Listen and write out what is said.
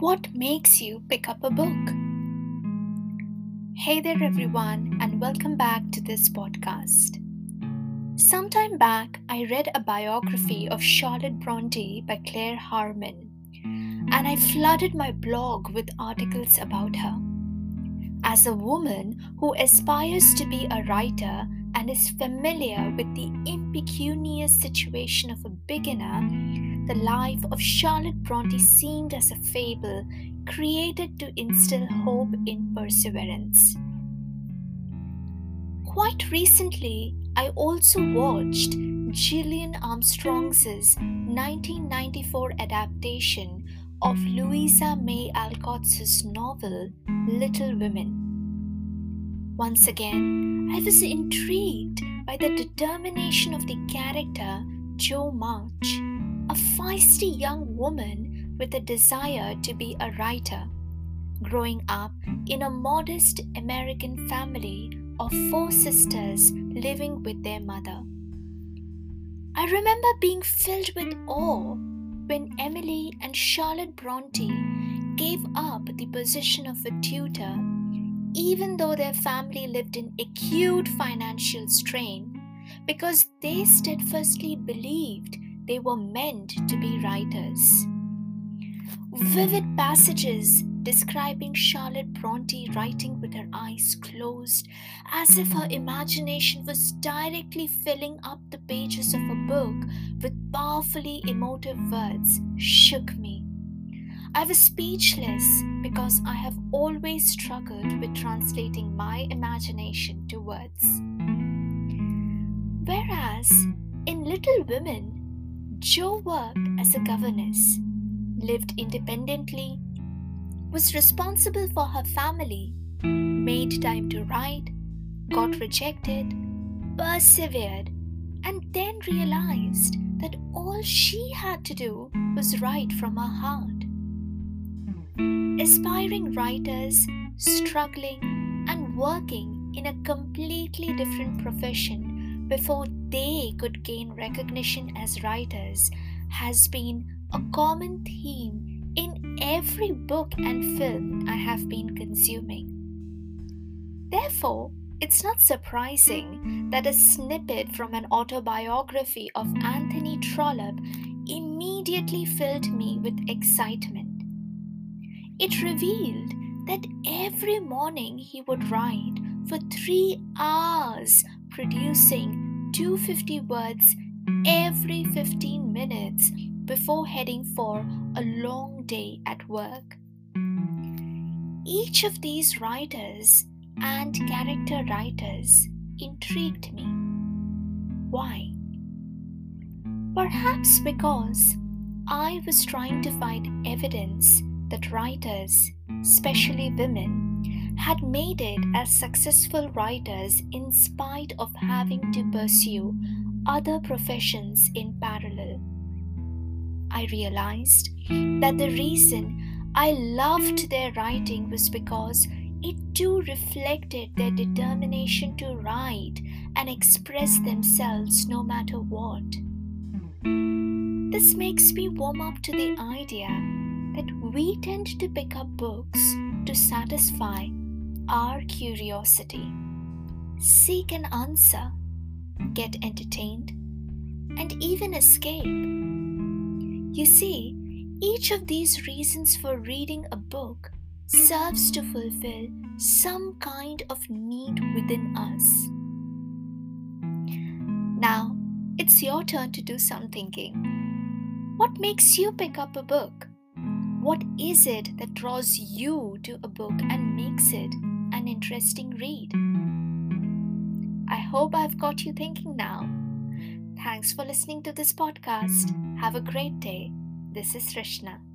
What makes you pick up a book? Hey there, everyone, and welcome back to this podcast. Sometime back, I read a biography of Charlotte Bronte by Claire Harman, and I flooded my blog with articles about her. As a woman who aspires to be a writer and is familiar with the impecunious situation of a beginner, the life of Charlotte Bronte seemed as a fable created to instill hope in perseverance. Quite recently, I also watched Gillian Armstrong's 1994 adaptation of Louisa May Alcott's novel Little Women. Once again, I was intrigued by the determination of the character Jo March a feisty young woman with a desire to be a writer, growing up in a modest American family of four sisters living with their mother. I remember being filled with awe when Emily and Charlotte Bronte gave up the position of a tutor, even though their family lived in acute financial strain, because they steadfastly believed they were meant to be writers. Vivid passages describing Charlotte Bronte writing with her eyes closed, as if her imagination was directly filling up the pages of a book with powerfully emotive words, shook me. I was speechless because I have always struggled with translating my imagination to words. Whereas in Little Women, Jo worked as a governess, lived independently, was responsible for her family, made time to write, got rejected, persevered, and then realized that all she had to do was write from her heart. Aspiring writers struggling and working in a completely different profession before they could gain recognition as writers has been a common theme in every book and film I have been consuming. Therefore, it's not surprising that a snippet from an autobiography of Anthony Trollope immediately filled me with excitement. It revealed that every morning he would write for three hours producing 250 words every 15 minutes before heading for a long day at work. Each of these writers and character writers intrigued me. Why? Perhaps because I was trying to find evidence that writers, especially women, had made it as successful writers in spite of having to pursue other professions in parallel. I realized that the reason I loved their writing was because it too reflected their determination to write and express themselves no matter what. This makes me warm up to the idea that we tend to pick up books to satisfy our curiosity. Seek an answer, get entertained, and even escape. You see, each of these reasons for reading a book serves to fulfill some kind of need within us. Now, it's your turn to do some thinking. What makes you pick up a book? What is it that draws you to a book and makes it interesting read. I hope I've got you thinking now. Thanks for listening to this podcast. Have a great day. This is Rishna.